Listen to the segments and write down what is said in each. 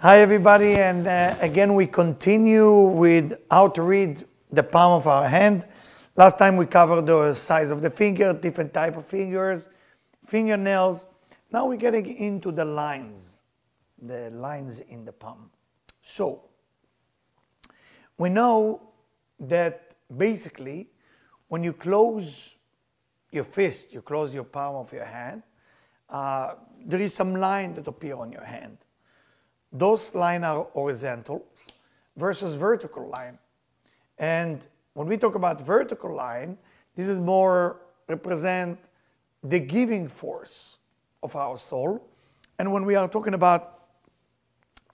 Hi, everybody, and uh, again we continue with how to read the palm of our hand. Last time we covered the size of the finger, different type of fingers, fingernails. Now we're getting into the lines, the lines in the palm. So we know that basically when you close your fist, you close your palm of your hand, uh, there is some line that appear on your hand. Those lines are horizontal versus vertical line. And when we talk about vertical line, this is more represent the giving force of our soul. And when we are talking about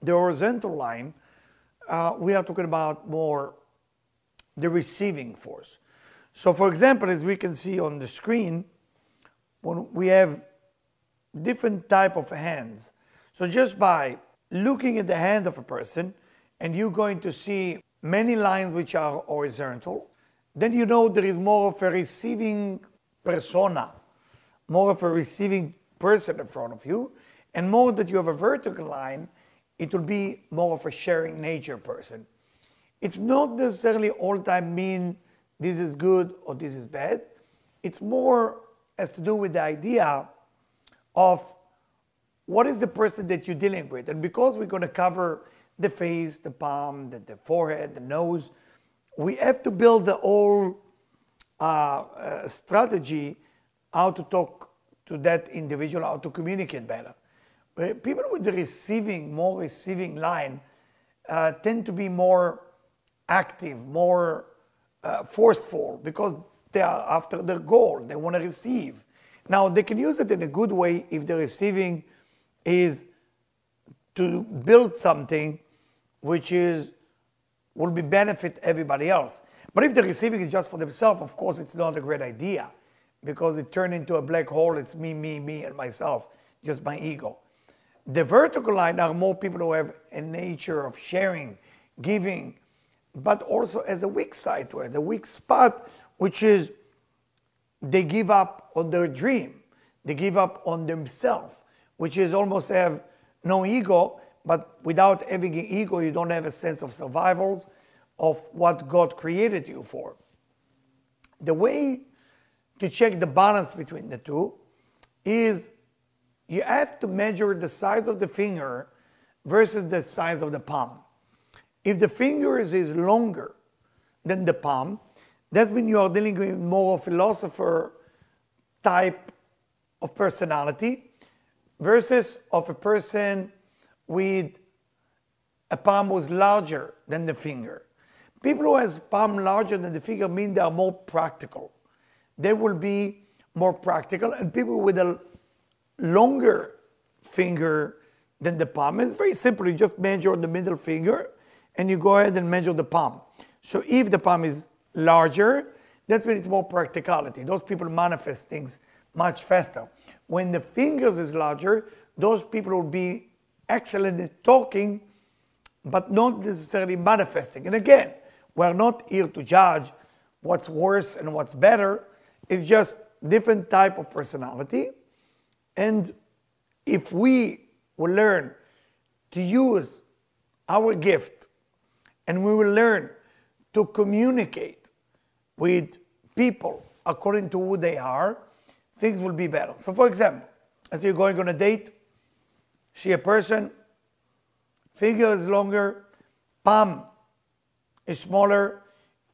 the horizontal line, uh, we are talking about more the receiving force. So for example, as we can see on the screen, when we have different type of hands. So just by looking at the hand of a person and you're going to see many lines which are horizontal, then you know there is more of a receiving persona, more of a receiving person in front of you, and more that you have a vertical line, it will be more of a sharing nature person. It's not necessarily all time mean this is good or this is bad. It's more has to do with the idea of what is the person that you're dealing with. And because we're going to cover the face, the palm, the, the forehead, the nose, we have to build the whole uh, uh, strategy how to talk to that individual, how to communicate better. People with the receiving, more receiving line uh, tend to be more active, more uh, forceful because they are after their goal. They want to receive. Now, they can use it in a good way if they're receiving is to build something which is will be benefit everybody else. But if the receiving is just for themselves, of course, it's not a great idea because it turned into a black hole. It's me, me, me, and myself, just my ego. The vertical line are more people who have a nature of sharing, giving, but also as a weak side it, the weak spot, which is they give up on their dream. They give up on themselves, which is almost have no ego, but without having an ego, you don't have a sense of survival, of what God created you for. The way to check the balance between the two is you have to measure the size of the finger versus the size of the palm. If the fingers is longer than the palm, that's when you are dealing with more philosopher type of personality versus of a person with a palm was larger than the finger. People who has palm larger than the finger mean they are more practical. They will be more practical and people with a longer finger than the palm. It's very simple. You just measure the middle finger and you go ahead and measure the palm. So if the palm is larger, that's when it's more practicality. Those people manifest things much faster. When the fingers is larger, those people will be excellent at talking, but not necessarily manifesting. And again, we're not here to judge what's worse and what's better. It's just different type of personality. And if we will learn to use our gift and we will learn to communicate with people according to who they are, things will be better. So for example, as you're going on a date, see a person, figure is longer, palm is smaller,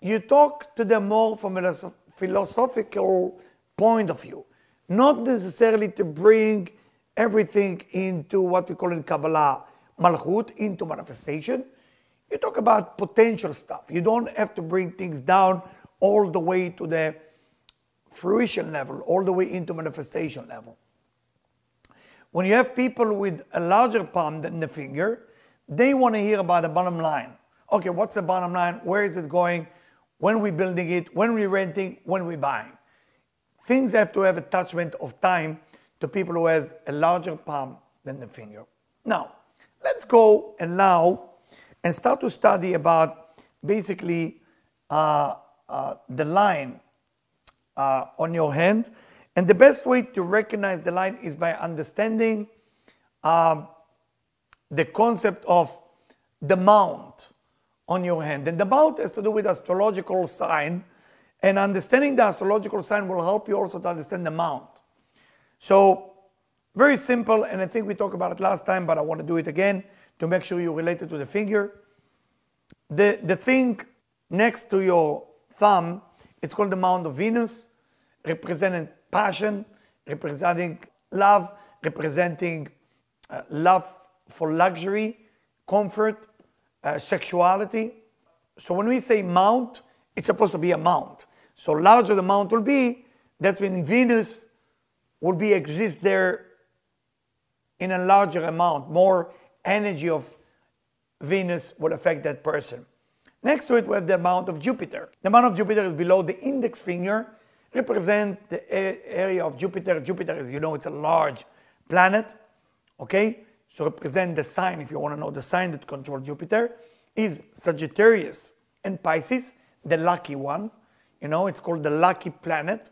you talk to them more from a philosophical point of view, not necessarily to bring everything into what we call in Kabbalah, Malchut, into manifestation. You talk about potential stuff. You don't have to bring things down all the way to the fruition level, all the way into manifestation level. When you have people with a larger palm than the finger, they want to hear about the bottom line. Okay, what's the bottom line? Where is it going? When we building it? When we renting? When we buying? Things have to have attachment of time to people who has a larger palm than the finger. Now, let's go and now and start to study about basically uh, uh, the line uh, on your hand. And the best way to recognize the line is by understanding um, the concept of the mount on your hand. And the mount has to do with astrological sign, and understanding the astrological sign will help you also to understand the mount. So very simple, and I think we talked about it last time, but I want to do it again to make sure you relate it to the finger. The, the thing next to your thumb, it's called the mount of Venus, representing passion, representing love, representing uh, love for luxury, comfort, uh, sexuality. So when we say mount, it's supposed to be a mount. So larger the mount will be, that's when Venus will be exist there in a larger amount. More energy of Venus will affect that person. Next to it, we have the amount of Jupiter. The amount of Jupiter is below the index finger, represent the area of Jupiter. Jupiter, as you know, it's a large planet, okay? So represent the sign, if you want to know the sign that controls Jupiter, is Sagittarius and Pisces, the lucky one. You know, it's called the lucky planet.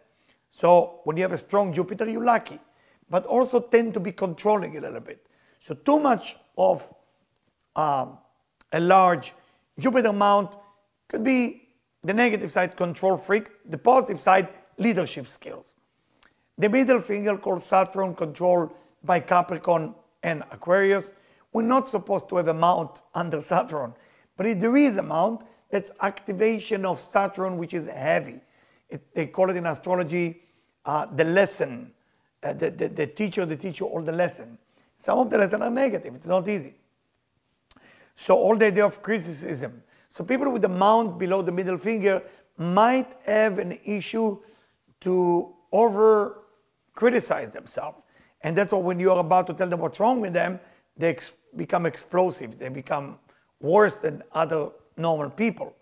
So when you have a strong Jupiter, you're lucky, but also tend to be controlling a little bit. So too much of um, a large Jupiter mount could be the negative side, control freak, the positive side, leadership skills. The middle finger called Saturn, controlled by Capricorn and Aquarius. We're not supposed to have a mount under Saturn, but if there is a mount, that's activation of Saturn, which is heavy. It, they call it in astrology uh, the lesson. Uh, the, the, the teacher, the teacher, all the lesson. Some of the lessons are negative. It's not easy. So all the idea of criticism. So people with the mount below the middle finger might have an issue to over criticize themselves. And that's why when you're about to tell them what's wrong with them, they ex become explosive. They become worse than other normal people.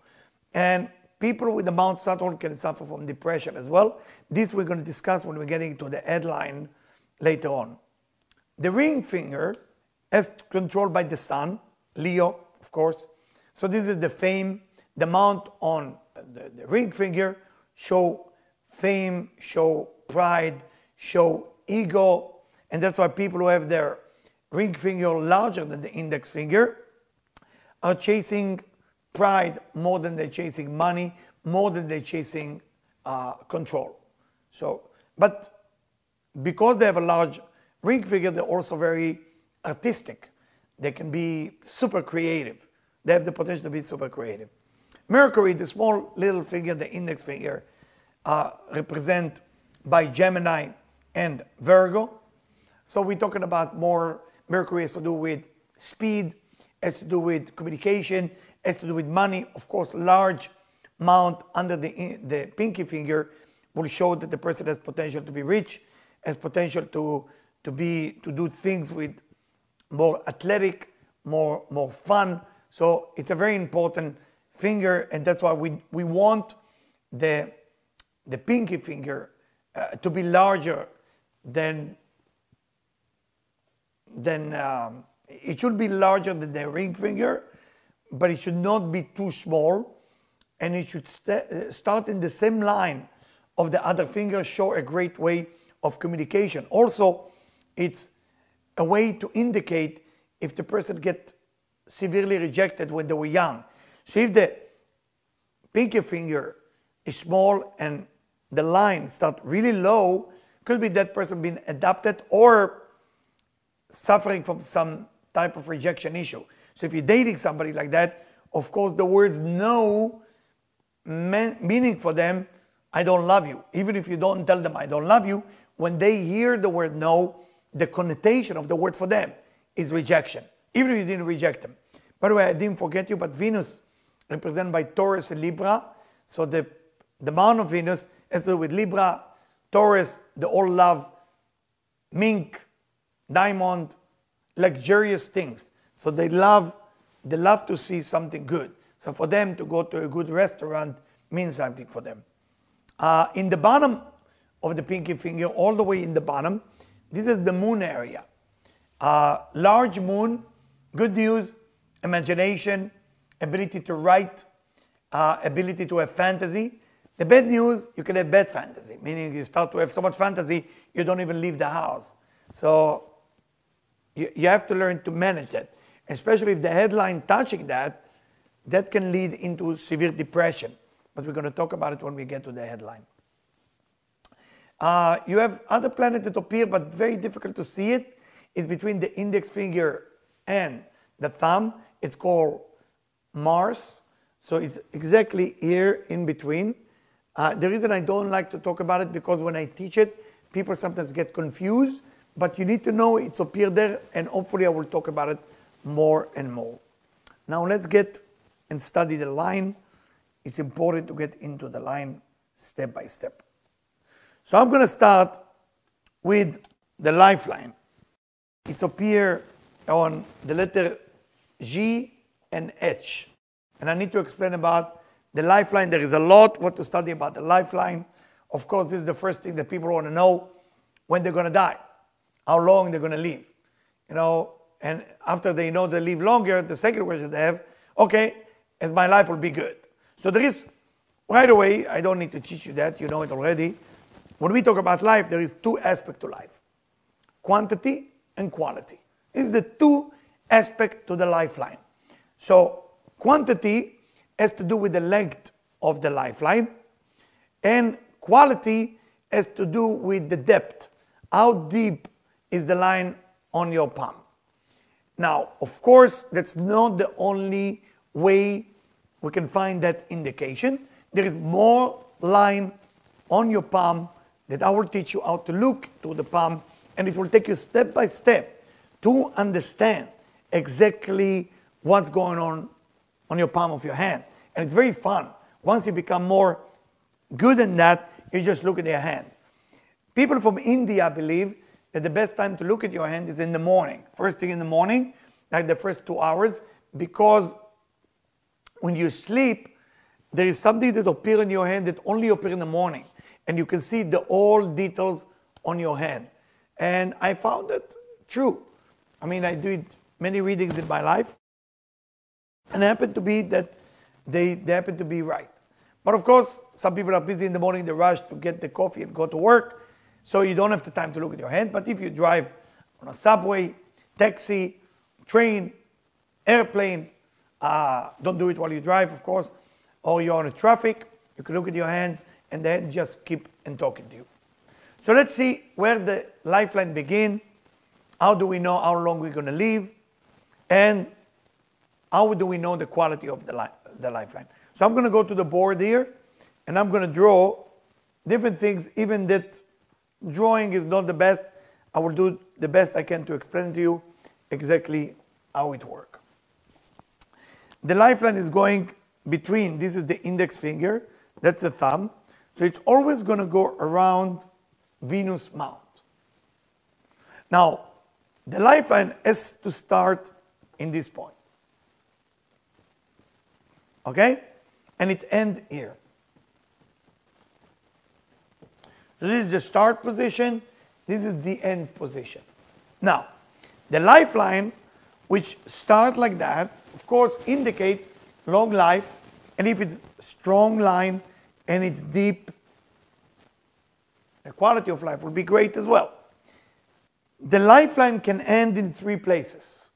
And people with the Mount Saturn can suffer from depression as well. This we're going to discuss when we're getting to the headline later on. The ring finger is controlled by the sun, Leo, of course. So this is the fame. The mount on the, the ring finger show fame, show pride, show ego. And that's why people who have their ring finger larger than the index finger are chasing pride more than they're chasing money, more than they're chasing uh, control. So, but because they have a large ring finger, they're also very artistic. They can be super creative. They have the potential to be super creative. Mercury, the small little finger, the index finger, uh, represent by Gemini and Virgo. So we're talking about more, Mercury has to do with speed, has to do with communication, has to do with money. Of course, large amount under the, the pinky finger will show that the person has potential to be rich, has potential to, to, be, to do things with more athletic, more, more fun. So it's a very important finger and that's why we, we want the, the pinky finger uh, to be larger than, than um, it should be larger than the ring finger, but it should not be too small and it should st uh, start in the same line of the other finger, show a great way of communication. Also, it's a way to indicate if the person get severely rejected when they were young. So if the pinky finger is small and the line start really low, could be that person being adopted or suffering from some type of rejection issue. So if you're dating somebody like that, of course the words no meaning for them, I don't love you. Even if you don't tell them I don't love you, when they hear the word no, the connotation of the word for them is rejection, even if you didn't reject them. By the way, I didn't forget you, but Venus, represented by Taurus and Libra, so the, the amount of Venus has to do with Libra, Taurus, the all love, mink, diamond, luxurious things. So they love, they love to see something good. So for them to go to a good restaurant means something for them. Uh, in the bottom of the pinky finger, all the way in the bottom, this is the moon area. Uh, large moon, good news, imagination, ability to write, uh, ability to have fantasy. The bad news, you can have bad fantasy, meaning you start to have so much fantasy, you don't even leave the house. So you, you have to learn to manage that. especially if the headline touching that, that can lead into severe depression. But we're going to talk about it when we get to the headline. Uh, you have other planets that appear, but very difficult to see it. It's between the index finger and the thumb. It's called Mars. So it's exactly here in between. Uh, the reason I don't like to talk about it because when I teach it, people sometimes get confused. But you need to know it's appeared there, and hopefully I will talk about it more and more. Now let's get and study the line. It's important to get into the line step by step. So I'm going to start with the lifeline. It's appear on the letter G and H. And I need to explain about the lifeline. There is a lot what to study about the lifeline. Of course, this is the first thing that people want to know when they're going to die, how long they're going to live. You know, and after they know they live longer, the second question they have, okay, as my life will be good. So there is, right away, I don't need to teach you that, you know it already. When we talk about life, there is two aspects to life. Quantity and quality. It's the two aspects to the lifeline. So quantity has to do with the length of the lifeline and quality has to do with the depth. How deep is the line on your palm? Now, of course, that's not the only way we can find that indication. There is more line on your palm that I will teach you how to look to the palm and it will take you step by step to understand exactly what's going on on your palm of your hand. And it's very fun. Once you become more good in that, you just look at your hand. People from India believe that the best time to look at your hand is in the morning, first thing in the morning, like the first two hours, because when you sleep, there is something that appears in your hand that only appears in the morning. And you can see the all details on your hand. And I found it true. I mean, I did many readings in my life. And it happened to be that they, they happen to be right. But of course, some people are busy in the morning, they rush to get the coffee and go to work. So you don't have the time to look at your hand. But if you drive on a subway, taxi, train, airplane, uh, don't do it while you drive, of course, or you're on a traffic, you can look at your hand and then just keep and talking to you. So let's see where the lifeline begin. How do we know how long we're going to live? And how do we know the quality of the, li the lifeline? So I'm going to go to the board here and I'm going to draw different things, even that drawing is not the best. I will do the best I can to explain to you exactly how it works. The lifeline is going between, this is the index finger, that's the thumb. So it's always going to go around Venus Mount. Now, the lifeline has to start in this point. Okay? And it ends here. So this is the start position. This is the end position. Now, the lifeline, which start like that, of course, indicate long life. And if it's strong line and it's deep, the quality of life will be great as well. The lifeline can end in three places.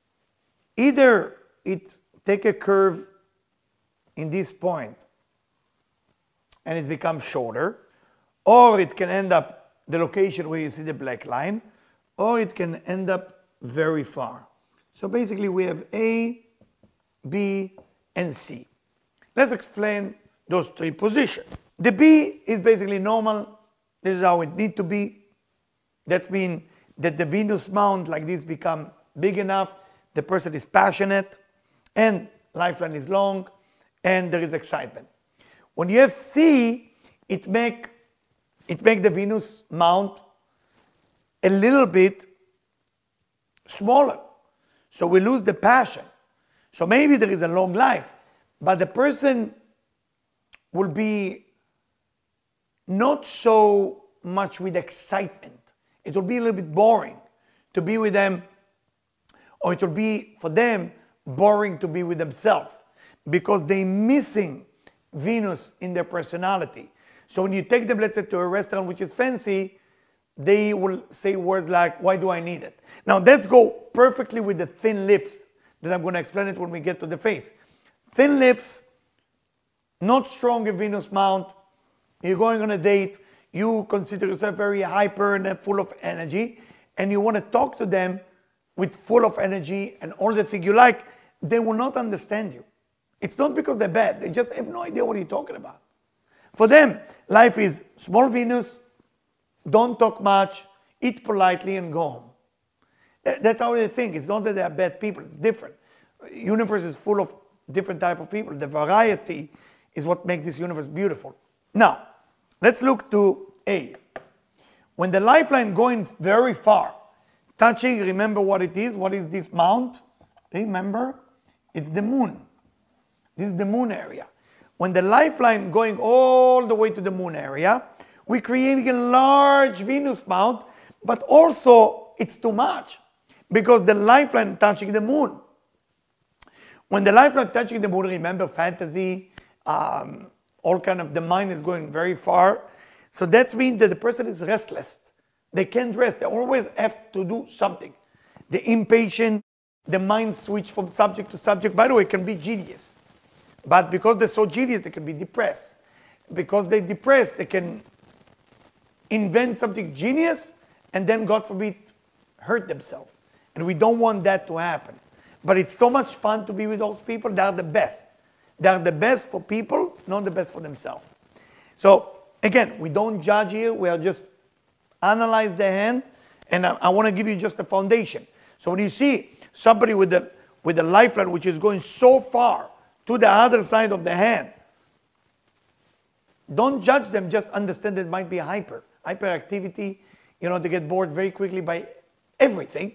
Either it take a curve in this point and it becomes shorter, or it can end up the location where you see the black line, or it can end up very far. So basically we have A, B, and C. Let's explain those three positions. The B is basically normal. This is how it need to be. That means that the Venus mount like this become big enough, the person is passionate, and lifeline is long, and there is excitement. When you have C, it make, it make the Venus mount a little bit smaller. So we lose the passion. So maybe there is a long life, but the person will be not so much with excitement. It will be a little bit boring to be with them, or it will be for them boring to be with themselves because they're missing Venus in their personality. So when you take them, let's say, to a restaurant which is fancy, they will say words like, why do I need it? Now, let's go perfectly with the thin lips that I'm going to explain it when we get to the face. Thin lips, not strong in Venus mount. You're going on a date. You consider yourself very hyper and uh, full of energy, and you want to talk to them with full of energy and all the things you like. They will not understand you. It's not because they're bad. They just have no idea what you're talking about. For them, life is small Venus, don't talk much, eat politely, and go home. That's how they think. It's not that they are bad people. It's different. Universe is full of different type of people. The variety is what makes this universe beautiful. Now, let's look to A. When the lifeline going very far, touching, remember what it is? What is this mount? Remember? It's the moon. This is the moon area. When the lifeline going all the way to the moon area, we're creating a large Venus mount, but also it's too much because the lifeline touching the moon. When the lifeline touching the moon, remember fantasy, um, all kind of the mind is going very far. So that means that the person is restless. They can't rest. They always have to do something. The impatient, the mind switch from subject to subject, by the way, can be genius. But because they're so genius, they can be depressed. Because they're depressed, they can invent something genius and then, God forbid, hurt themselves. And we don't want that to happen. But it's so much fun to be with those people. They are the best. They are the best for people, not the best for themselves. So again, we don't judge here. We are just analyze the hand. And I, I want to give you just a foundation. So when you see somebody with the with a lifeline which is going so far to the other side of the hand, don't judge them. Just understand it might be hyper hyperactivity. You know, they get bored very quickly by everything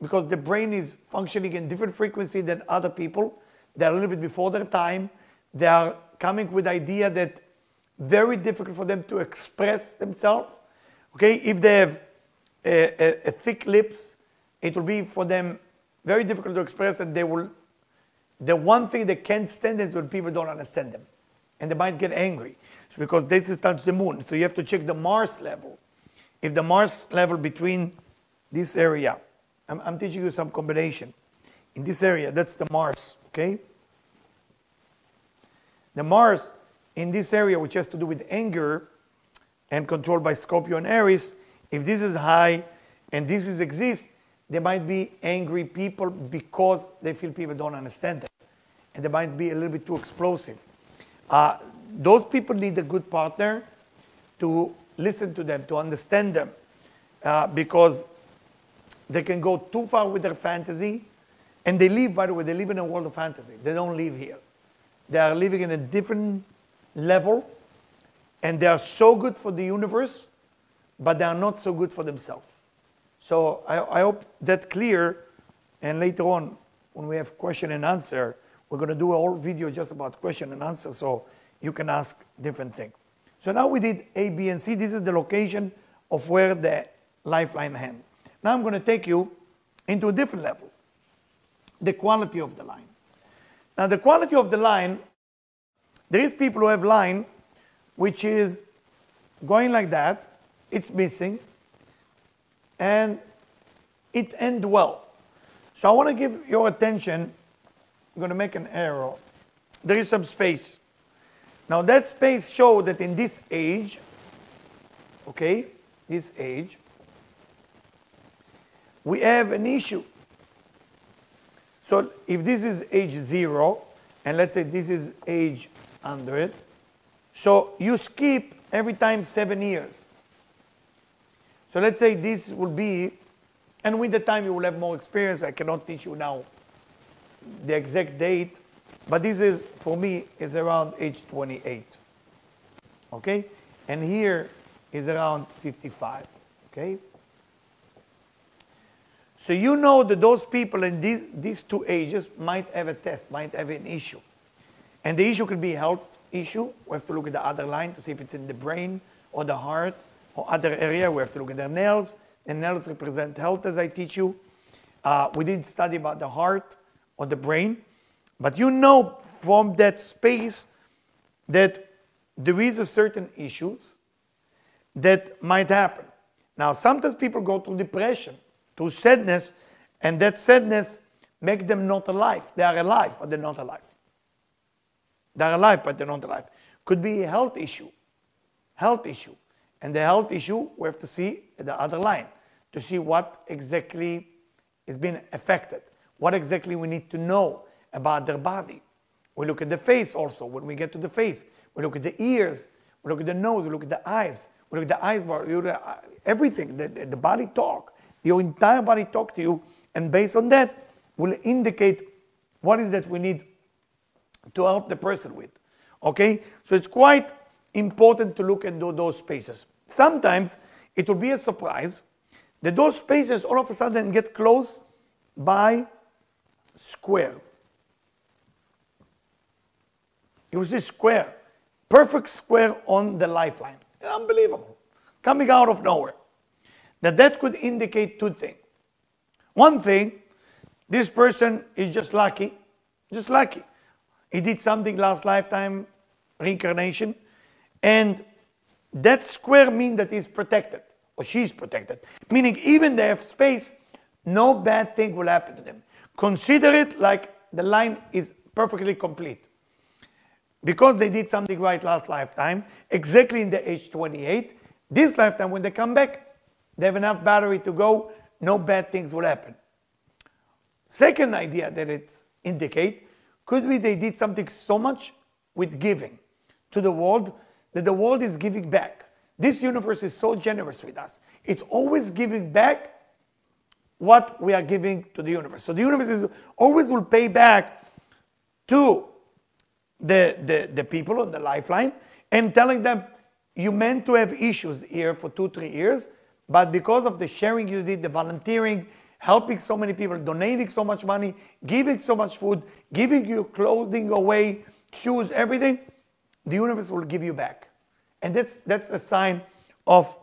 because the brain is functioning in different frequency than other people. They're a little bit before their time. They are coming with idea that very difficult for them to express themselves. Okay, if they have a, a, a thick lips, it will be for them very difficult to express and they will the one thing they can't stand is when people don't understand them and they might get angry so because this is touch the moon so you have to check the mars level if the mars level between this area I'm, I'm teaching you some combination. In this area, that's the Mars, okay? The Mars in this area, which has to do with anger and controlled by Scorpio and Aries, if this is high and this is exists, there might be angry people because they feel people don't understand them. And they might be a little bit too explosive. Uh, those people need a good partner to listen to them, to understand them, uh, because they can go too far with their fantasy. And they live, by the way, they live in a world of fantasy. They don't live here. They are living in a different level. And they are so good for the universe, but they are not so good for themselves. So I, I hope that clear. And later on, when we have question and answer, we're going to do a whole video just about question and answer so you can ask different things. So now we did A, B, and C. This is the location of where the lifeline hand. Now I'm going to take you into a different level, the quality of the line. Now the quality of the line, there is people who have line which is going like that, it's missing, and it end well. So I want to give your attention, I'm going to make an arrow. There is some space. Now that space show that in this age, okay, this age, we have an issue. So if this is age 0, and let's say this is age 100, so you skip every time 7 years. So let's say this will be, and with the time you will have more experience, I cannot teach you now the exact date, but this is, for me, is around age 28. Okay? And here is around 55. Okay? So you know that those people in these, these two ages might have a test, might have an issue. And the issue could be a health issue. We have to look at the other line to see if it's in the brain or the heart or other area. We have to look at their nails. The nails represent health, as I teach you. Uh, we did study about the heart or the brain. But you know from that space that there is a certain issues that might happen. Now, sometimes people go through depression to sadness, and that sadness make them not alive. They are alive, but they're not alive. They're alive, but they're not alive. Could be a health issue. Health issue. And the health issue, we have to see the other line to see what exactly is being affected, what exactly we need to know about their body. We look at the face also. When we get to the face, we look at the ears, we look at the nose, we look at the eyes, we look at the eyes, uh, everything. The, the body talk. Your entire body talk to you, and based on that, will indicate what is that we need to help the person with. Okay, so it's quite important to look at those spaces. Sometimes it will be a surprise that those spaces all of a sudden get close by square. You see square, perfect square on the lifeline. Unbelievable, coming out of nowhere. That that could indicate two things. One thing, this person is just lucky, just lucky. He did something last lifetime, reincarnation, and that square means that he's protected or she's protected. Meaning even they have space, no bad thing will happen to them. Consider it like the line is perfectly complete. Because they did something right last lifetime, exactly in the age 28, this lifetime when they come back, they have enough battery to go, no bad things will happen. Second idea that it indicate could be they did something so much with giving to the world that the world is giving back. This universe is so generous with us. It's always giving back what we are giving to the universe. So the universe is always will pay back to the, the, the people on the lifeline and telling them, you meant to have issues here for two, three years, but because of the sharing you did, the volunteering, helping so many people, donating so much money, giving so much food, giving your clothing away, shoes, everything, the universe will give you back. And that's, that's a sign of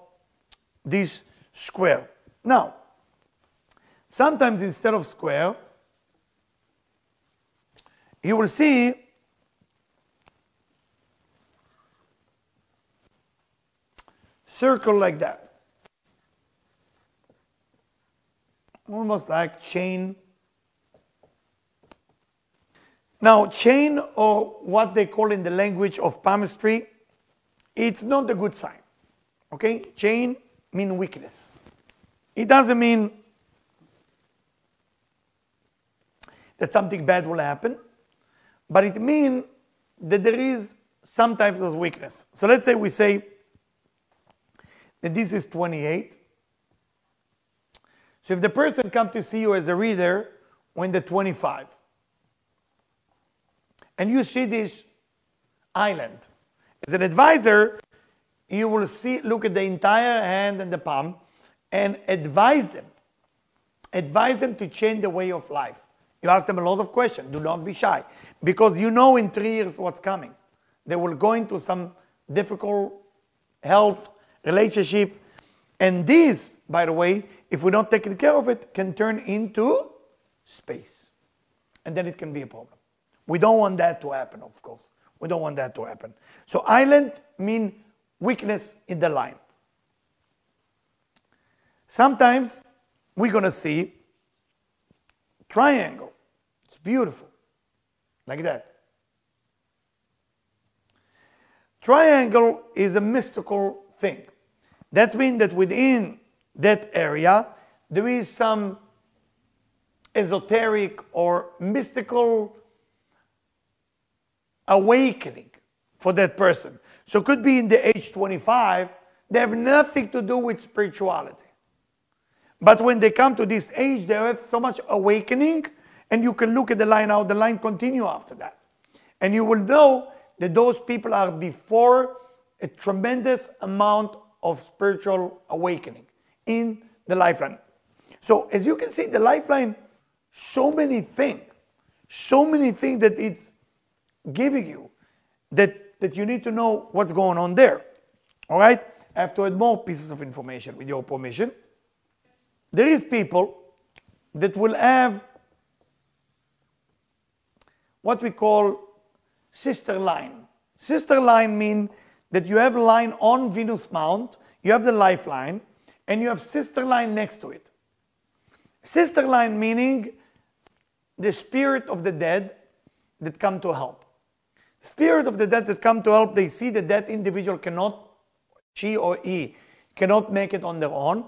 this square. Now, sometimes instead of square, you will see circle like that. Almost like chain now, chain, or what they call in the language of palmistry, it's not a good sign. Okay? Chain mean weakness. It doesn't mean that something bad will happen, but it means that there is sometimes of weakness. So let's say we say that this is 28. So if the person comes to see you as a reader when the 25, and you see this island. As an advisor, you will see, look at the entire hand and the palm and advise them. Advise them to change the way of life. You ask them a lot of questions. Do not be shy. Because you know in three years what's coming. They will go into some difficult health, relationship. And this, by the way, if we're not taking care of it, can turn into space. And then it can be a problem. We don't want that to happen, of course. We don't want that to happen. So island mean weakness in the line. Sometimes we're going to see triangle. It's beautiful. Like that. Triangle is a mystical thing. That means that within that area, there is some esoteric or mystical awakening for that person. So it could be in the age 25, they have nothing to do with spirituality. But when they come to this age, they have so much awakening, and you can look at the line how the line continue after that. And you will know that those people are before a tremendous amount of spiritual awakening in the lifeline. So as you can see, the lifeline, so many things, so many things that it's giving you that, that you need to know what's going on there. All right? I have to add more pieces of information with your permission. There is people that will have what we call sister line. Sister line mean that you have line on Venus Mount, you have the lifeline, and you have sister line next to it. Sister line meaning the spirit of the dead that come to help. Spirit of the dead that come to help, they see that that individual cannot, she or he, cannot make it on their own.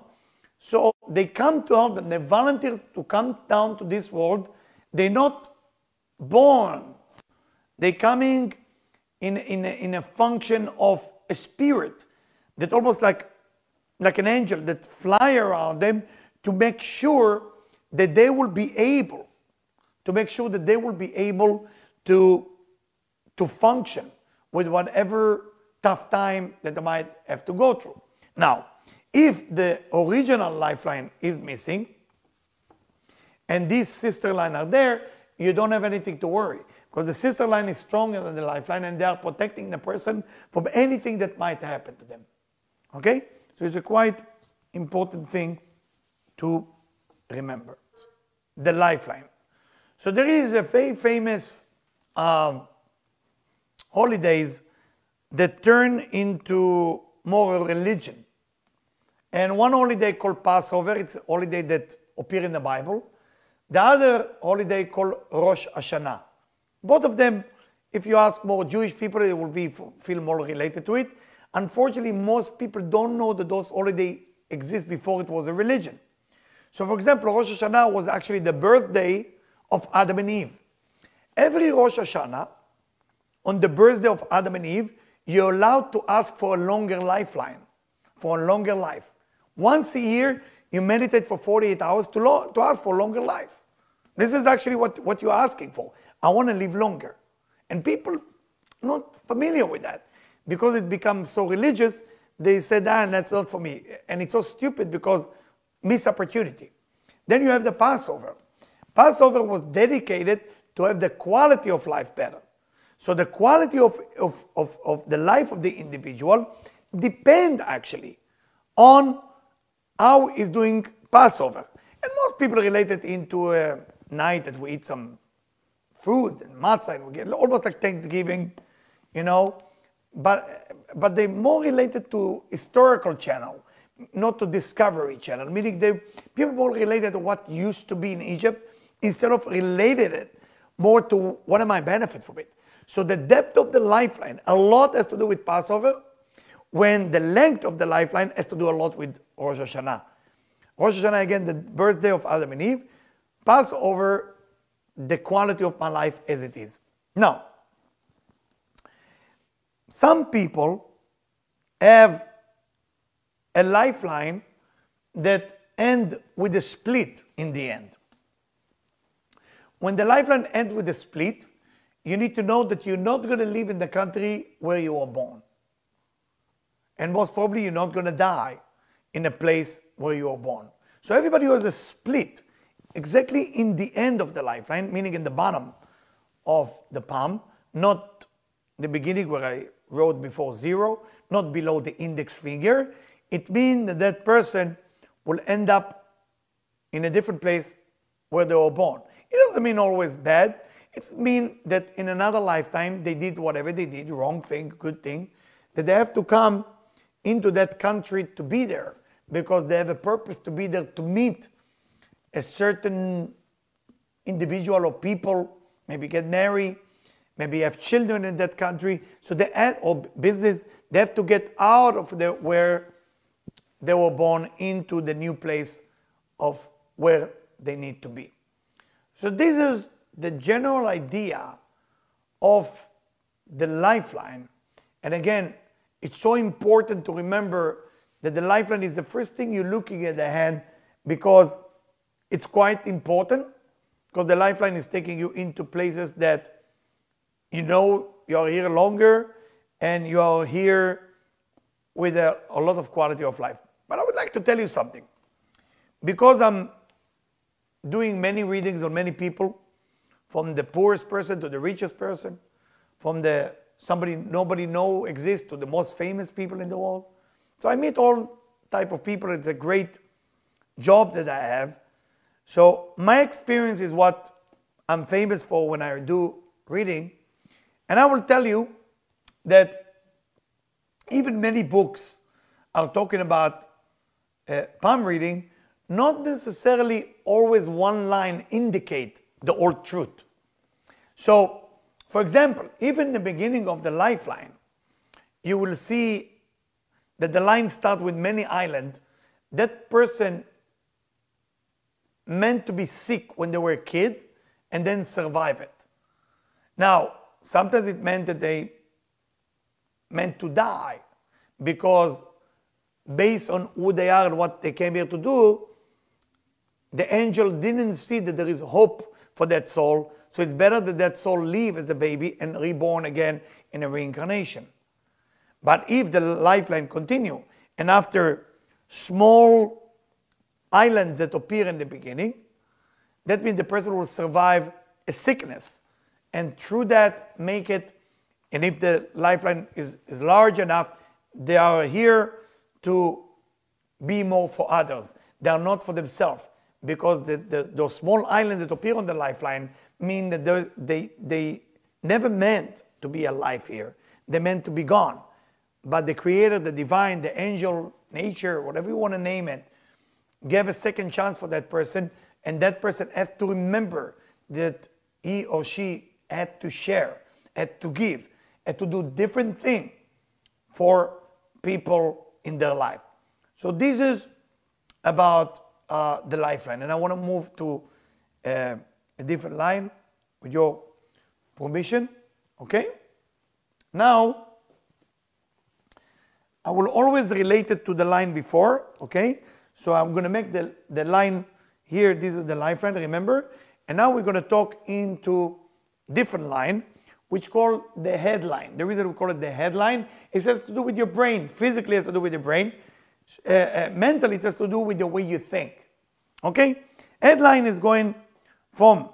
So they come to help them. They volunteers to come down to this world. They're not born. They're coming in, in, a, in a function of a spirit that almost like, like an angel that fly around them to make sure that they will be able, to make sure that they will be able to, to function with whatever tough time that they might have to go through. Now, if the original lifeline is missing and these sister line are there, you don't have anything to worry because the sister line is stronger than the lifeline and they are protecting the person from anything that might happen to them. Okay? So it's a quite important thing to remember. The lifeline. So there is a very famous um, holidays that turn into more religion. And one holiday called Passover, it's a holiday that appear in the Bible. The other holiday called Rosh Hashanah. Both of them, if you ask more Jewish people, they will be, feel more related to it. Unfortunately, most people don't know that those holidays exist before it was a religion. So for example, Rosh Hashanah was actually the birthday of Adam and Eve. Every Rosh Hashanah, on the birthday of Adam and Eve, you're allowed to ask for a longer lifeline, for a longer life. Once a year, you meditate for 48 hours to, lo- to ask for longer life. This is actually what, what you're asking for. I want to live longer. And people not familiar with that. Because it becomes so religious, they said, ah, that's not for me. And it's so stupid because missed opportunity. Then you have the Passover. Passover was dedicated to have the quality of life better. So the quality of, of, of, of the life of the individual depend actually on how he's doing Passover. And most people relate it into a night that we eat some food and matzah and we get almost like Thanksgiving, you know. But but they're more related to historical channel, not to discovery channel. Meaning they people more related to what used to be in Egypt instead of related it more to what am I benefit from it. So the depth of the lifeline, a lot has to do with Passover, when the length of the lifeline has to do a lot with Rosh Hashanah. Rosh Hashanah, again, the birthday of Adam and Eve. Passover, the quality of my life as it is. Now, some people have a lifeline that end with a split in the end. When the lifeline ends with a split, you need to know that you're not going to live in the country where you were born. And most probably you're not going to die in a place where you were born. So everybody who has a split exactly in the end of the lifeline, meaning in the bottom of the palm, not the beginning where I wrote before zero, not below the index finger, it means that that person will end up in a different place where they were born. It doesn't mean always bad. It means that in another lifetime they did whatever they did, wrong thing, good thing, that they have to come into that country to be there because they have a purpose to be there to meet a certain individual or people, maybe get married, maybe you have children in that country. So they or business, they have to get out of the, where they were born into the new place of where they need to be. So this is the general idea of the lifeline. And again, it's so important to remember that the lifeline is the first thing you're looking at the hand because it's quite important because the lifeline is taking you into places that you know you're here longer and you are here with a, a lot of quality of life. But I would like to tell you something. Because I'm doing many readings on many people, from the poorest person to the richest person, from the somebody nobody know exists to the most famous people in the world. So I meet all type of people. It's a great job that I have. So my experience is what I'm famous for when I do reading. And I will tell you that even many books are talking about uh, palm reading, not necessarily always one line indicate the old truth. So, for example, even the beginning of the lifeline, you will see that the line starts with many islands. That person meant to be sick when they were a kid and then survive it. Now, sometimes it meant that they meant to die because based on who they are and what they came here to do, the angel didn't see that there is hope for that soul. So it's better that that soul leave as a baby and reborn again in a reincarnation. But if the lifeline continue, and after small islands that appear in the beginning, that means the person will survive a sickness. And through that, make it, and if the lifeline is, is large enough, they are here to be more for others. They are not for themselves because the, the, those small islands that appear on the lifeline mean that they, they, they never meant to be alive here. They meant to be gone. But the creator, the divine, the angel, nature, whatever you want to name it, gave a second chance for that person. And that person has to remember that he or she had to share, had to give, had to do different things for people in their life. So this is about uh, the lifeline. And I want to move to uh, a different line with your permission. Okay? Now, I will always relate it to the line before. Okay? So I'm going to make the, the line here. This is the lifeline, remember? And now we're going to talk into different line which called the headline. The reason we call it the headline it has to do with your brain. Physically, it has to do with your brain. Uh, uh, mentally, it has to do with the way you think. Okay? Headline is going from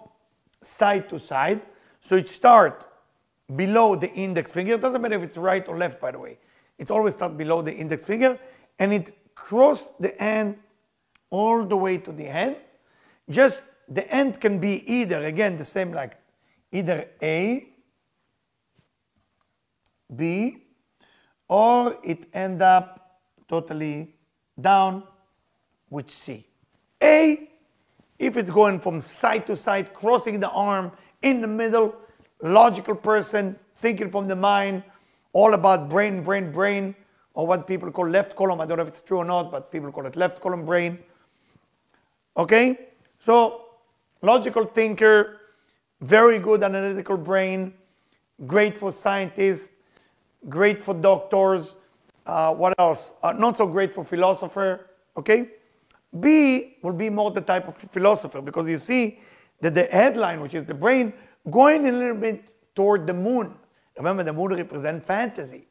side to side. So it starts below the index finger. It doesn't matter if it's right or left, by the way. It's always start below the index finger. And it cross the end all the way to the end. Just the end can be either, again, the same like either A, B, or it end up totally down with C. A, if it's going from side to side, crossing the arm, in the middle, logical person, thinking from the mind, all about brain, brain, brain, or what people call left column. I don't know if it's true or not, but people call it left column brain. Okay? So, logical thinker, very good analytical brain, great for scientists, great for doctors. Uh, what else? Uh, not so great for philosopher. Okay. B will be more the type of philosopher because you see that the headline, which is the brain, going a little bit toward the moon. Remember, the moon represents fantasy.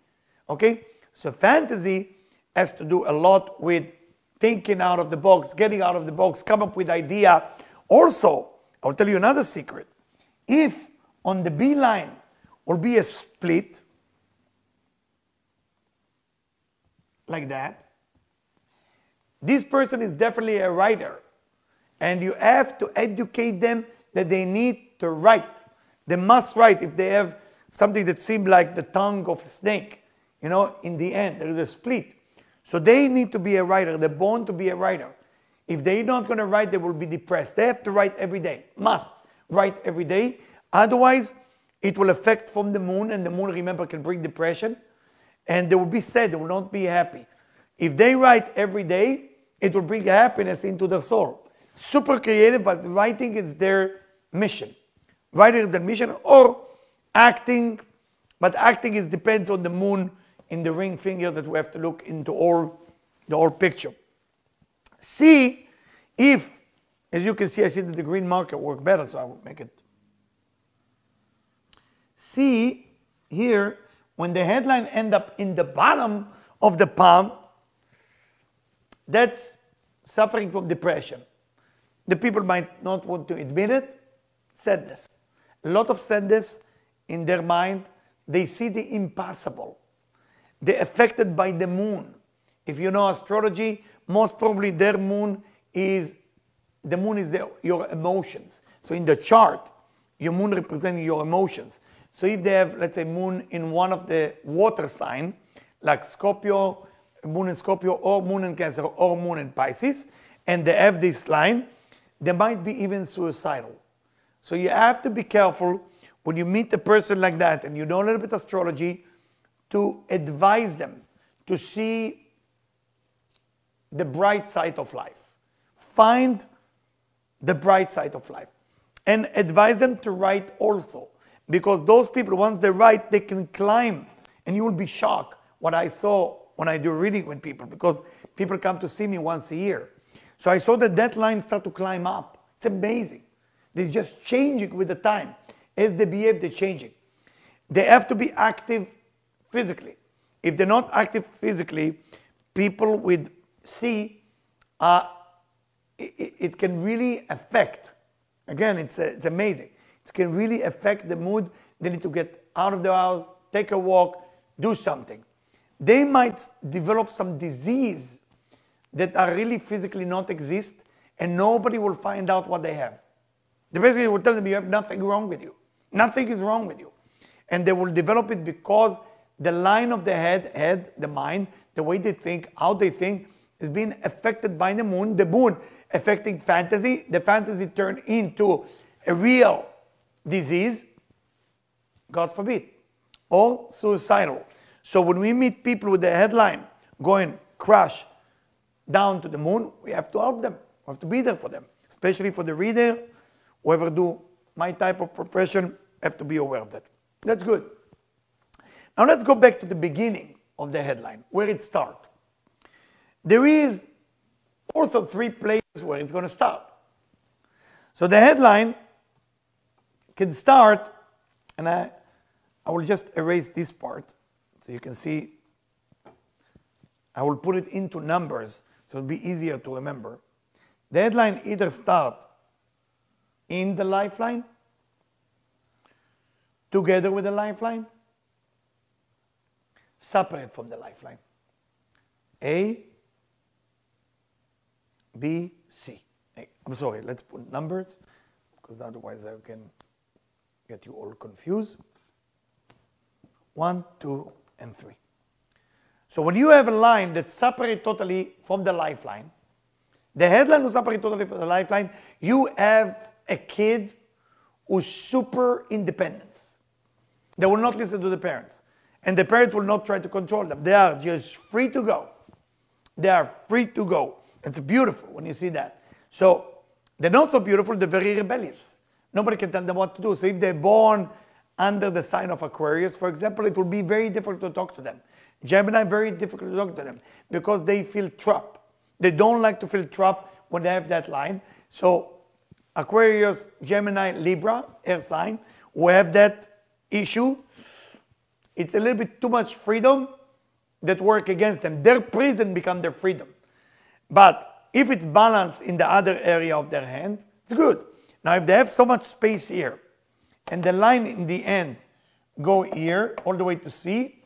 Okay. So fantasy has to do a lot with thinking out of the box, getting out of the box, come up with idea. Also, I'll tell you another secret. If on the B line will be a split, like that, this person is definitely a writer. And you have to educate them that they need to write. They must write if they have something that seems like the tongue of a snake. You know, in the end, there is a split. So they need to be a writer. They're born to be a writer. If they're not going to write, they will be depressed. They have to write every day. Must write every day. Otherwise, it will affect from the moon, and the moon, remember, can bring depression and they will be sad, they will not be happy. If they write every day, it will bring happiness into their soul. Super creative, but writing is their mission. Writing is their mission, or acting, but acting is depends on the moon in the ring finger that we have to look into all the whole picture. See if, as you can see, I see that the green marker work better, so I will make it. See here when the headline end up in the bottom of the palm, that's suffering from depression. The people might not want to admit it. Sadness. A lot of sadness in their mind. They see the impossible. They're affected by the moon. If you know astrology, most probably their moon is, the moon is the, your emotions. So in the chart, your moon representing your emotions. So if they have, let's say, moon in one of the water sign, like Scorpio, moon in Scorpio, or moon in Cancer, or moon in Pisces, and they have this line, they might be even suicidal. So you have to be careful when you meet a person like that and you know a little bit astrology to advise them to see the bright side of life. Find the bright side of life and advise them to write also. Because those people once they write they can climb. And you will be shocked what i saw when i do reading with people because people come to see me once a year. So i saw the headline start to climb up. It's amazing. They're just changing with the time. As they behave they're changing. They have to be active physically. If they're not active physically people with c uh, it, it can really affect Again, it's, uh, it's amazing. It can really affect the mood. They need to get out of the house, take a walk, do something. They might develop some disease that are really physically not exist and nobody will find out what they have. They basically will tell them you have nothing wrong with you. Nothing is wrong with you. And they will develop it because the line of the head, head, the mind, the way they think, how they think, is being affected by the moon. The moon affecting fantasy, the fantasy turned into a real disease, God forbid, or suicidal. So when we meet people with the headline going crash down to the moon, we have to help them. We have to be there for them, especially for the reader, whoever do my type of profession, have to be aware of that. That's good. Now let's go back to the beginning of the headline, where it starts. There is also three places where it's going to start. So the headline can start, and I, I will just erase this part so you can see. I will put it into numbers so it'll be easier to remember. The headline either start in the lifeline, together with the lifeline, separate from the lifeline. A B, C. I'm sorry, let's put numbers because otherwise I can get you all confused. One, two, and three. So when you have a line that separates totally from the lifeline, the headline will separate totally from the lifeline, you have a kid who's super independent. They will not listen to the parents. And the parents will not try to control them. They are just free to go. They are free to go. It's beautiful when you see that. So they're not so beautiful, they're very rebellious. Nobody can tell them what to do. So if they're born under the sign of Aquarius, for example, it will be very difficult to talk to them. Gemini, very difficult to talk to them because they feel trapped. They don't like to feel trapped when they have that line. So Aquarius, Gemini, Libra, air sign, who have that issue, it's a little bit too much freedom that work against them. Their prison become their freedom. But if it's balanced in the other area of their hand, it's good. Now, if they have so much space here, and the line in the end go here all the way to C,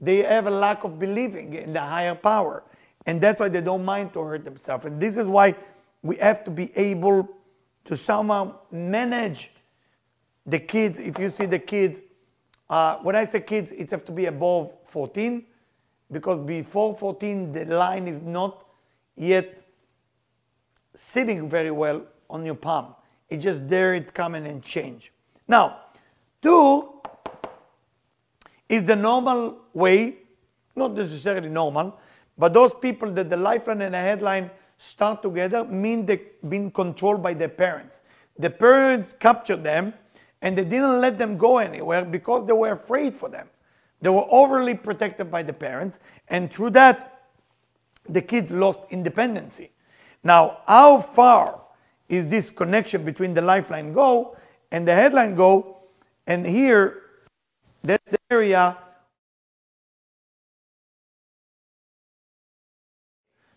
they have a lack of believing in the higher power. And that's why they don't mind to hurt themselves. And this is why we have to be able to somehow manage the kids. If you see the kids, uh, when I say kids, it has to be above 14, because before 14, the line is not yet sitting very well on your palm. It just there, it come in and change. Now, two is the normal way, not necessarily normal, but those people that the lifeline and the headline start together mean they've been controlled by their parents. The parents captured them and they didn't let them go anywhere because they were afraid for them. They were overly protected by the parents, and through that, the kids lost independency. Now, how far is this connection between the lifeline go and the headline go? And here, that's the area.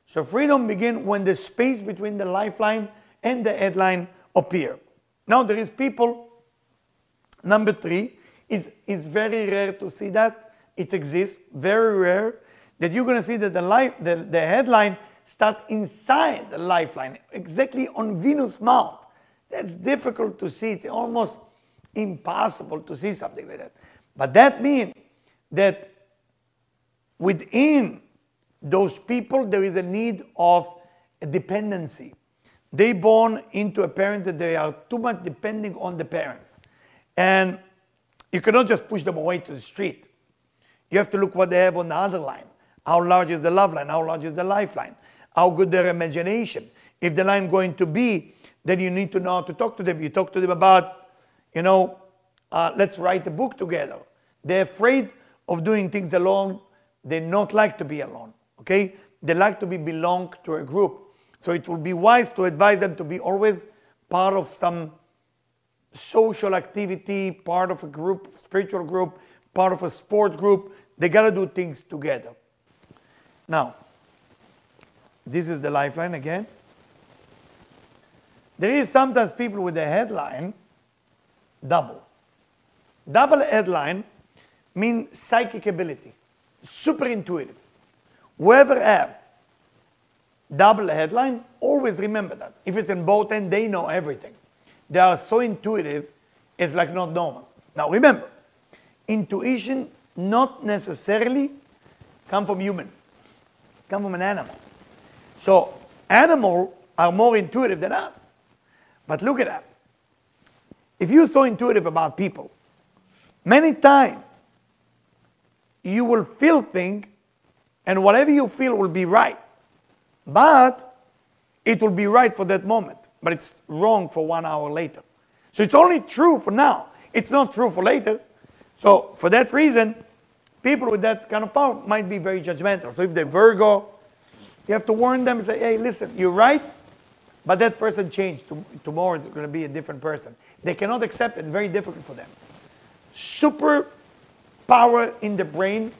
So freedom begin when the space between the lifeline and the headline appear. Now there is people, number three, is, is very rare to see that. It exists, very rare that you're going to see that the, life, the, the headline start inside the lifeline, exactly on Venus Mount. That's difficult to see. It's almost impossible to see something like that. But that means that within those people, there is a need of a dependency. they born into a parent that they are too much depending on the parents. And you cannot just push them away to the street. You have to look what they have on the other line. How large is the love line? How large is the lifeline? How good their imagination? If the line going to be, then you need to know how to talk to them. You talk to them about, you know, uh, let's write a book together. They're afraid of doing things alone. They not like to be alone. Okay? They like to be belong to a group. So it will be wise to advise them to be always part of some social activity, part of a group, spiritual group, part of a sports group. They got to do things together. Now, this is the lifeline again. There is sometimes people with a headline double. Double headline means psychic ability, super intuitive. Whoever have double headline, always remember that. If it's in both ends, they know everything. They are so intuitive, it's like not normal. Now remember, intuition not necessarily come from human, come from an animal. So animals are more intuitive than us. But look at that. If you're so intuitive about people, many times you will feel things and whatever you feel will be right. But it will be right for that moment, but it's wrong for one hour later. So it's only true for now. It's not true for later. So for that reason, people with that kind of power might be very judgmental. So if they're Virgo, you have to warn them and say, hey, listen, you're right, but that person changed. Tomorrow it's going to be a different person. They cannot accept it. Very difficult for them. Super power in the brain.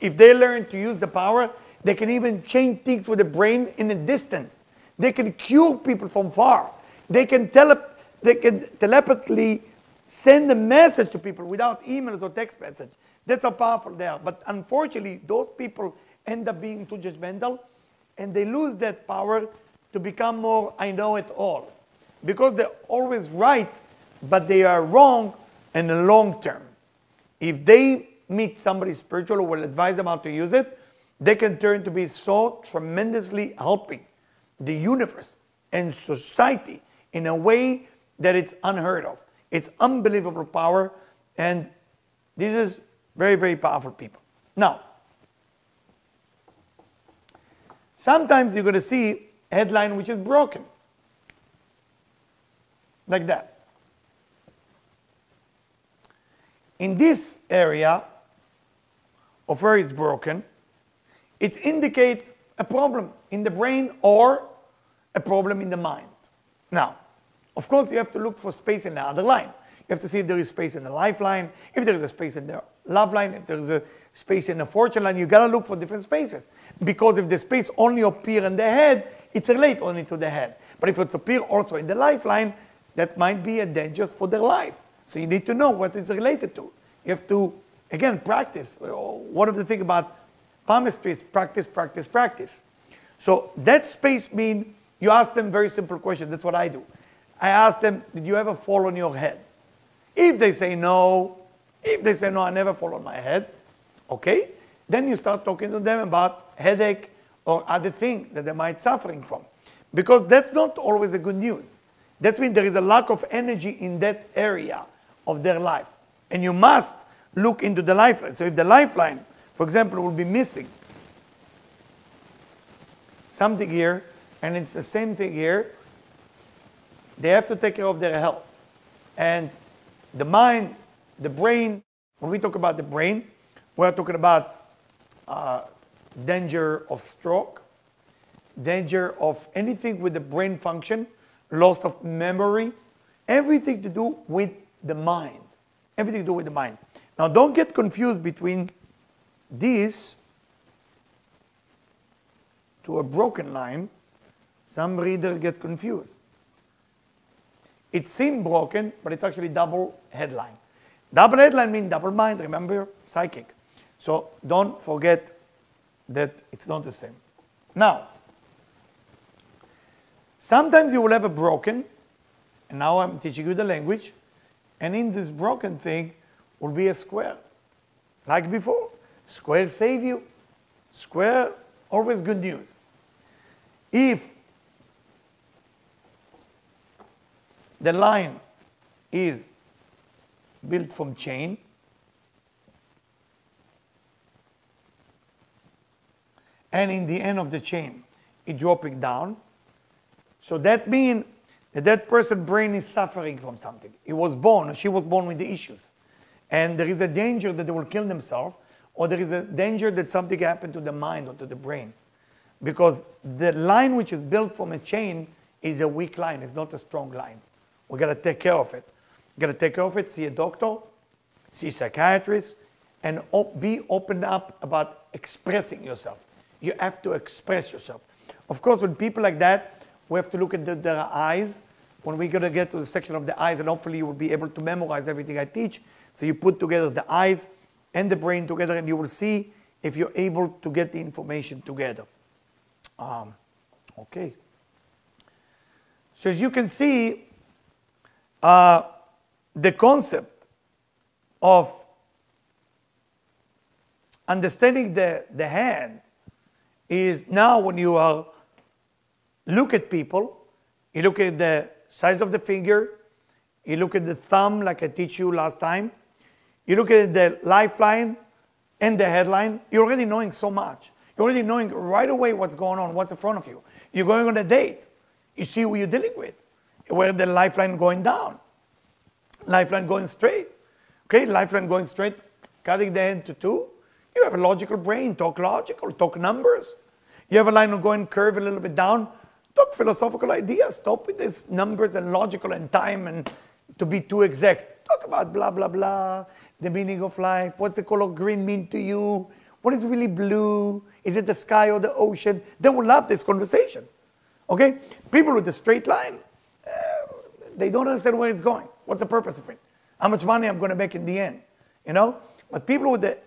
If they learn to use the power, they can even change things with the brain in a distance. They can cure people from far. They can, tele- they can telepathically send a message to people without emails or text message. That's how powerful they are. But unfortunately, those people end up being too judgmental and they lose that power to become more I know it all. Because they're always right, but they are wrong in the long term. If they meet somebody spiritual who will advise them how to use it, they can turn to be so tremendously helping the universe and society in a way that it's unheard of. It's unbelievable power, and this is very, very powerful people. Now, sometimes you're going to see a headline which is broken, like that. In this area of where it's broken, it indicates a problem in the brain or a problem in the mind. Now, of course, you have to look for space in the other line. You have to see if there is space in the lifeline, if there is a space in the love line, if there is a space in the fortune line. You gotta look for different spaces. Because if the space only appear in the head, it's related only to the head. But if it's appear also in the lifeline, that might be a danger for their life. So you need to know what it's related to. You have to, again, practice. One of the things about palmistry is practice, practice, practice. So that space means you ask them very simple questions. That's what I do. I ask them, did you ever fall on your head? If they say no, if they say no, I never fall on my head, okay, then you start talking to them about headache or other thing that they might suffering from. Because that's not always a good news. That means there is a lack of energy in that area of their life. And you must look into the lifeline. So if the lifeline, for example, will be missing something here, and it's the same thing here, they have to take care of their health. And the mind, the brain, when we talk about the brain, we're talking about uh, danger of stroke, danger of anything with the brain function, loss of memory, everything to do with the mind. Everything to do with the mind. Now, don't get confused between this to a broken line. Some readers get confused. It seems broken, but it's actually double headline. Double headline means double mind, remember? Psychic. So don't forget that it's not the same. Now, sometimes you will have a broken, and now I'm teaching you the language, and in this broken thing will be a square. Like before, square save you. Square, always good news. If the line is built from chain. And in the end of the chain, it dropping down. So that means that that person's brain is suffering from something. He was born, she was born with the issues. And there is a danger that they will kill themselves, or there is a danger that something happened to the mind or to the brain. Because the line which is built from a chain is a weak line, it's not a strong line. We gotta take care of it. You gotta take care of it, see a doctor, see a psychiatrist, and be open up about expressing yourself. You have to express yourself. Of course, with people like that, we have to look at the, their eyes. When we're gonna get to the section of the eyes, and hopefully you will be able to memorize everything I teach. So you put together the eyes and the brain together, and you will see if you're able to get the information together. Um, okay. So as you can see, uh, the concept of understanding the, the hand is now when you are look at people, you look at the size of the finger, you look at the thumb like I teach you last time, you look at the lifeline and the headline, you're already knowing so much. You're already knowing right away what's going on, what's in front of you. You're going on a date. You see who you're dealing with. Where the lifeline going down. Lifeline going straight. Okay, lifeline going straight, cutting the end to two. You have a logical brain, talk logical, talk numbers. You have a line going curve a little bit down, talk philosophical ideas. Stop with these numbers and logical and time and to be too exact. Talk about blah, blah, blah, the meaning of life. What's the color green mean to you? What is really blue? Is it the sky or the ocean? They will love this conversation. Okay? People with a straight line, uh, they don't understand where it's going. What's the purpose of it? How much money I'm going to make in the end? You know? But people with the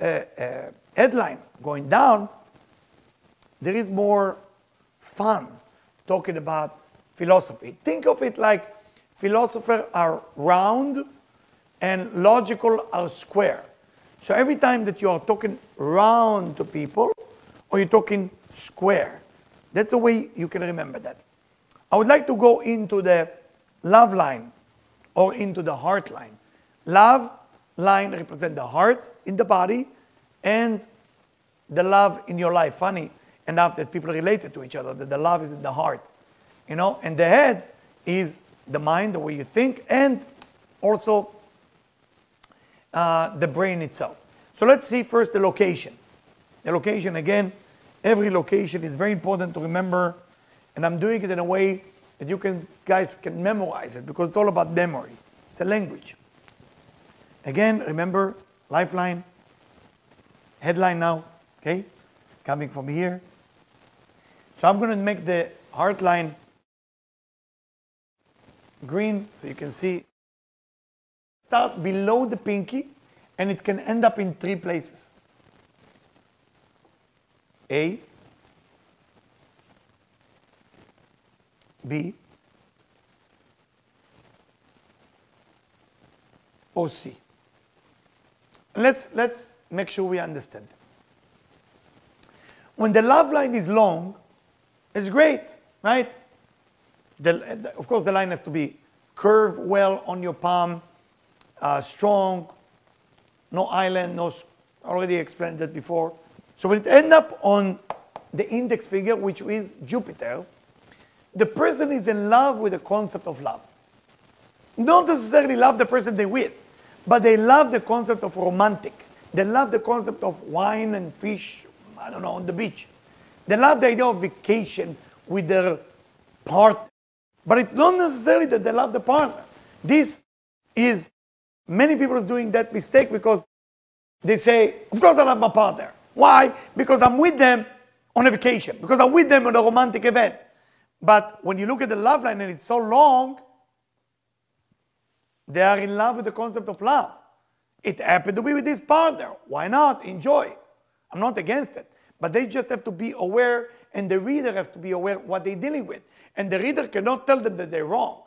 uh, uh, headline going down, there is more fun talking about philosophy. Think of it like philosophers are round and logical are square. So every time that you are talking round to people or you're talking square, that's the way you can remember that. I would like to go into the love line or into the heart line. Love line represents the heart in the body and the love in your life. Funny enough that people related to each other, that the love is in the heart. You know, and the head is the mind, the way you think, and also uh, the brain itself. So let's see first the location. The location, again, every location is very important to remember, and I'm doing it in a way that you can guys can memorize it because it's all about memory. It's a language. Again, remember lifeline, headline now, okay? Coming from here. So I'm going to make the heart line green so you can see. Start below the pinky and it can end up in three places. A, B, or C. Let's, let's make sure we understand. When the love line is long, it's great, right? The, of course, the line has to be curved well on your palm, uh, strong, no island, no, already explained that before. So when it end up on the index finger, which is Jupiter, the person is in love with the concept of love. Not necessarily love the person they with, but they love the concept of romantic. They love the concept of wine and fish, I don't know, on the beach. They love the idea of vacation with their partner. But it's not necessarily that they love the partner. This is, many people are doing that mistake because they say, of course I love my partner. Why? Because I'm with them on a vacation, because I'm with them on a romantic event. But when you look at the love line and it's so long, they are in love with the concept of love. It happened to be with this partner. Why not? Enjoy. I'm not against it. But they just have to be aware, and the reader has to be aware what they're dealing with. And the reader cannot tell them that they're wrong.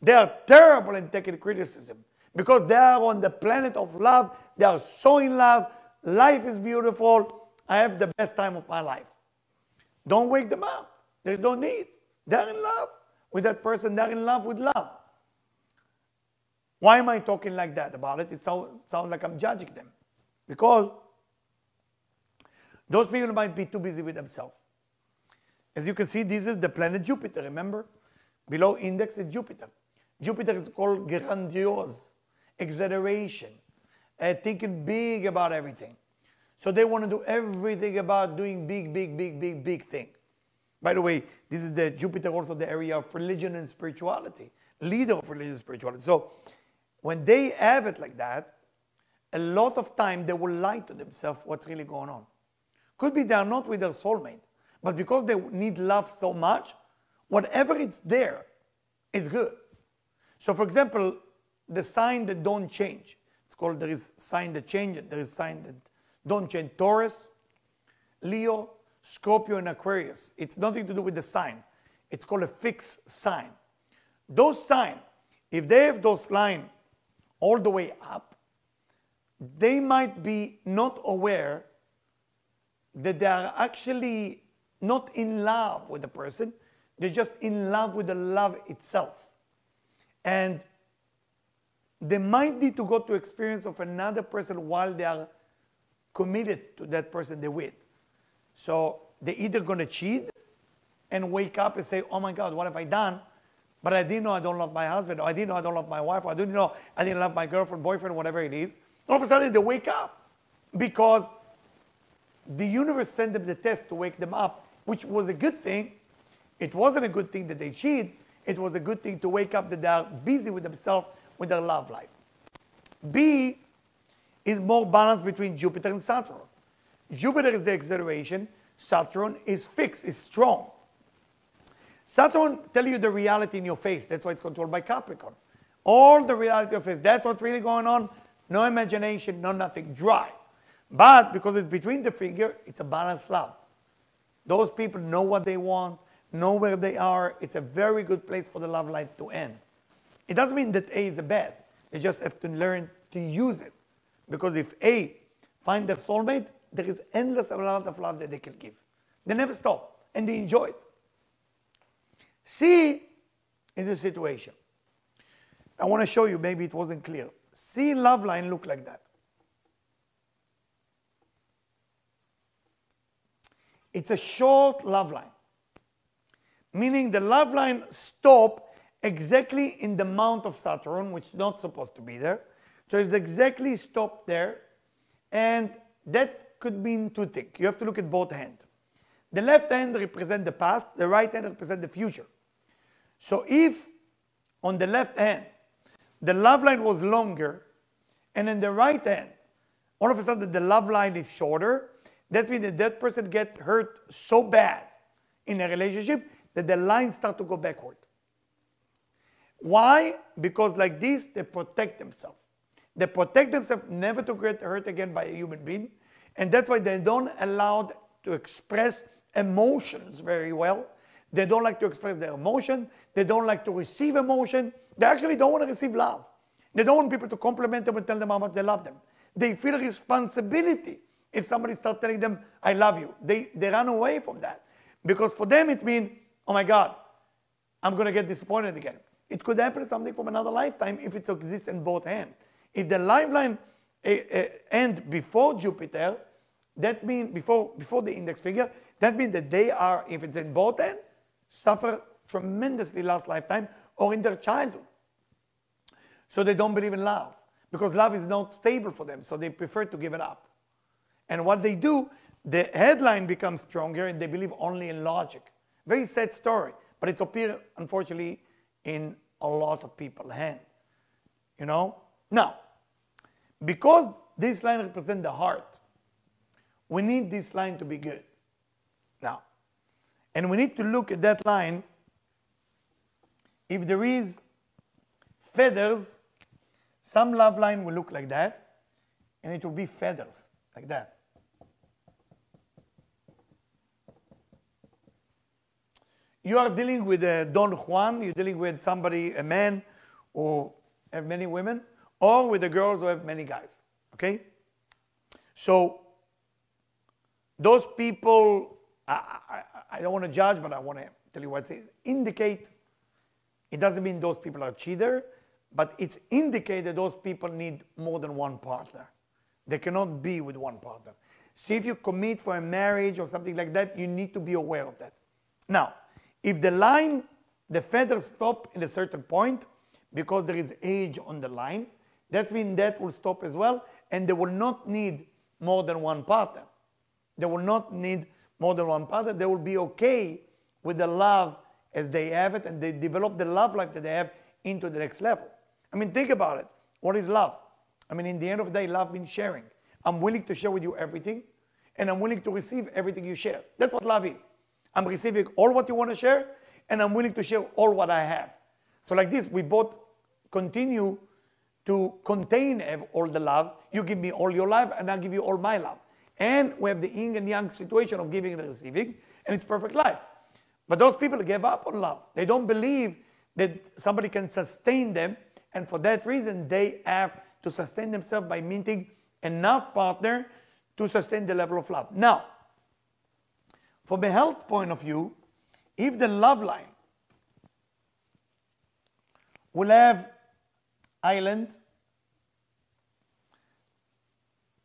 They are terrible in taking criticism because they are on the planet of love. They are so in love. Life is beautiful. I have the best time of my life. Don't wake them up. There's no need. They're in love. with that person, they're in love with love. Why am I talking like that about it? It sounds like I'm judging them. Because those people might be too busy with themselves. As you can see, this is the planet Jupiter, remember? Below index is Jupiter. Jupiter is called grandiose, exaggeration, uh, thinking big about everything. So they want to do everything about doing big, big, big, big, big thing. By the way, this is the Jupiter also the area of religion and spirituality, leader of religion and spirituality. So when they have it like that, a lot of time they will lie to themselves what's really going on. Could be they are not with their soulmate, but because they need love so much, whatever it's there, it's good. So for example, the sign that don't change, it's called there is sign that change, there is sign that don't change. Taurus, Leo, Scorpio, and Aquarius. It's nothing to do with the sign. It's called a fixed sign. Those signs, if they have those lines all the way up, they might be not aware that they are actually not in love with the person, they're just in love with the love itself. And they might need to go to experience of another person while they are committed to that person they're with. So they're either to cheat and wake up and say, oh my God, what have I done? But I didn't know I don't love my husband, or I didn't know I don't love my wife, or I didn't know I didn't love my girlfriend, boyfriend, whatever it is. All of a sudden they wake up because the universe sent them the test to wake them up, which was a good thing. It wasn't a good thing that they cheat. It was a good thing to wake up that they are busy with themselves, with their love life. B is more balanced between Jupiter and Saturn. Jupiter is the acceleration. Saturn is fixed, is strong. Saturn tell you the reality in your face. That's why it's controlled by Capricorn. All the reality of face. That's what's really going on. No imagination, no nothing. Dry. But because it's between the figure, it's a balanced love. Those people know what they want, know where they are. It's a very good place for the love life to end. It doesn't mean that A is a bad. They just have to learn to use it. Because if A find their soulmate, there is endless amount of love that they can give. They never stop and they enjoy it. C is a situation. I want to show you, maybe it wasn't clear. C love line look like that. It's a short love line, meaning the love line stop exactly in the mount of Saturn, which is not supposed to be there. So it's exactly stopped there. And that could mean two things. You have to look at both hands. The left hand represents the past, the right hand represents the future. So if on the left hand, the love line was longer, and in the right hand, all of a sudden the love line is shorter, that means that that person get hurt so bad in a relationship that the lines start to go backward. Why? Because like this, they protect themselves. They protect themselves never to get hurt again by a human being. And that's why they don't allow to express emotions very well. They don't like to express their emotion. They don't like to receive emotion. They actually don't want to receive love. They don't want people to compliment them and tell them how much they love them. They feel responsibility if somebody starts telling them, I love you. They, they run away from that. Because for them it means, oh my God, I'm going to get disappointed again. It could happen something from another lifetime if it exists in both hands. If the lifeline uh, before Jupiter, that means before, before the index figure, that means that they are, if it's in both ends, suffer tremendously last lifetime or in their childhood. So they don't believe in love because love is not stable for them, so they prefer to give it up. And what they do, the headline becomes stronger and they believe only in logic. Very sad story, but it's appeared, unfortunately, in a lot of people's hand. You know? Now, because this line represents the heart, we need this line to be good. Now, and we need to look at that line. If there is feathers, some love line will look like that, and it will be feathers, like that. You are dealing with a Don Juan, you're dealing with somebody, a man or have many women, or with the girls who have many guys. Okay? So those people, I, I, I don't want to judge, but I want to tell you what it indicate It doesn't mean those people are cheater, but it's indicated those people need more than one partner. They cannot be with one partner. So if you commit for a marriage or something like that, you need to be aware of that. Now, if the line, the feathers stop in a certain point because there is age on the line, that means that will stop as well, and they will not need more than one partner. They will not need more than one partner. They will be okay with the love as they have it, and they develop the love life that they have into the next level. I mean, think about it. What is love? I mean, in the end of the day, love means sharing. I'm willing to share with you everything, and I'm willing to receive everything you share. That's what love is. I'm receiving all what you want to share, and I'm willing to share all what I have. So like this, we both continue to contain all the love. You give me all your love, and I'll give you all my love. And we have the yin and yang situation of giving and receiving, and it's perfect life. But those people give up on love. They don't believe that somebody can sustain them, and for that reason, they have to sustain themselves by meeting enough partner to sustain the level of love. Now, from a health point of view, if the love line will have island,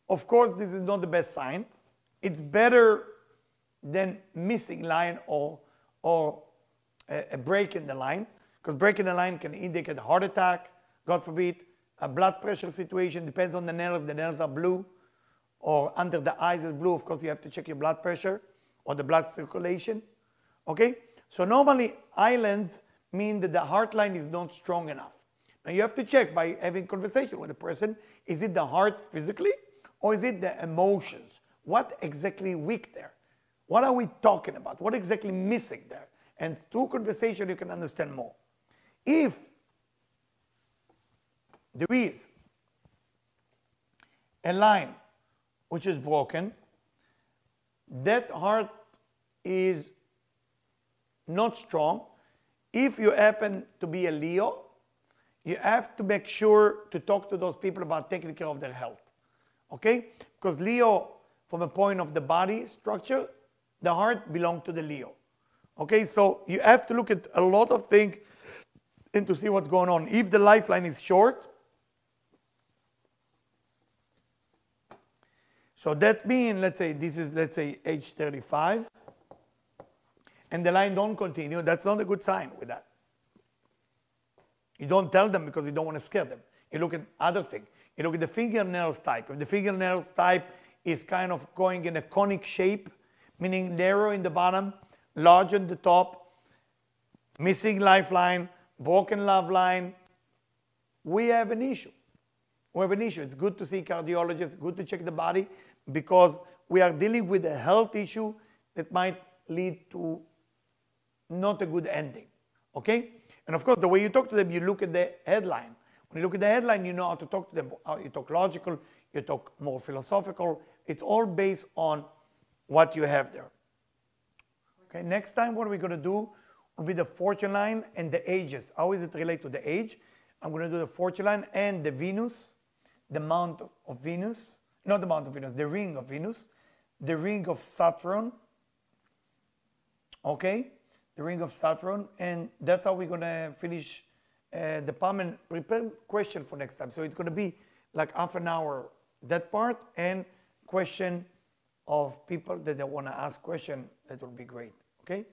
of course, this is not the best sign. It's better than missing line or, or a, a break in the line, because breaking the line can indicate a heart attack, God forbid, a blood pressure situation, depends on the nail, if the nails are blue or under the eyes is blue, of course you have to check your blood pressure or the blood circulation, okay? So normally islands mean that the heart line is not strong enough. Now you have to check by having conversation with a person, is it the heart physically or is it the emotions? What exactly weak there? What are we talking about? What exactly missing there? And through conversation you can understand more. If there is a line which is broken, that heart is not strong. If you happen to be a Leo, you have to make sure to talk to those people about taking care of their health. Okay? Because Leo, from a point of the body structure, the heart belongs to the Leo. Okay, so you have to look at a lot of things and to see what's going on. If the lifeline is short, So that means, let's say this is, let's say age 35, and the line don't continue, that's not a good sign with that. You don't tell them because you don't want to scare them. You look at other things. You look at the fingernails type. If the fingernails type is kind of going in a conic shape, meaning narrow in the bottom, large in the top, missing lifeline, broken love line, we have an issue. We have an issue. It's good to see cardiologists, good to check the body, because we are dealing with a health issue that might lead to not a good ending. Okay? And of course, the way you talk to them, you look at the headline. When you look at the headline, you know how to talk to them. You talk logical, you talk more philosophical. It's all based on what you have there. Okay, next time what we're going to do will be the fortune line and the ages. How is it related to the age? I'm going to do the fortune line and the Venus, the mount of Venus, not the Mount of Venus, the ring of Venus, the ring of Saturn, okay? The ring of Saturn, and that's how we're gonna finish uh, the palm and prepare question for next time. So it's gonna be like half an hour that part and question of people that they wanna ask question. That will be great, okay?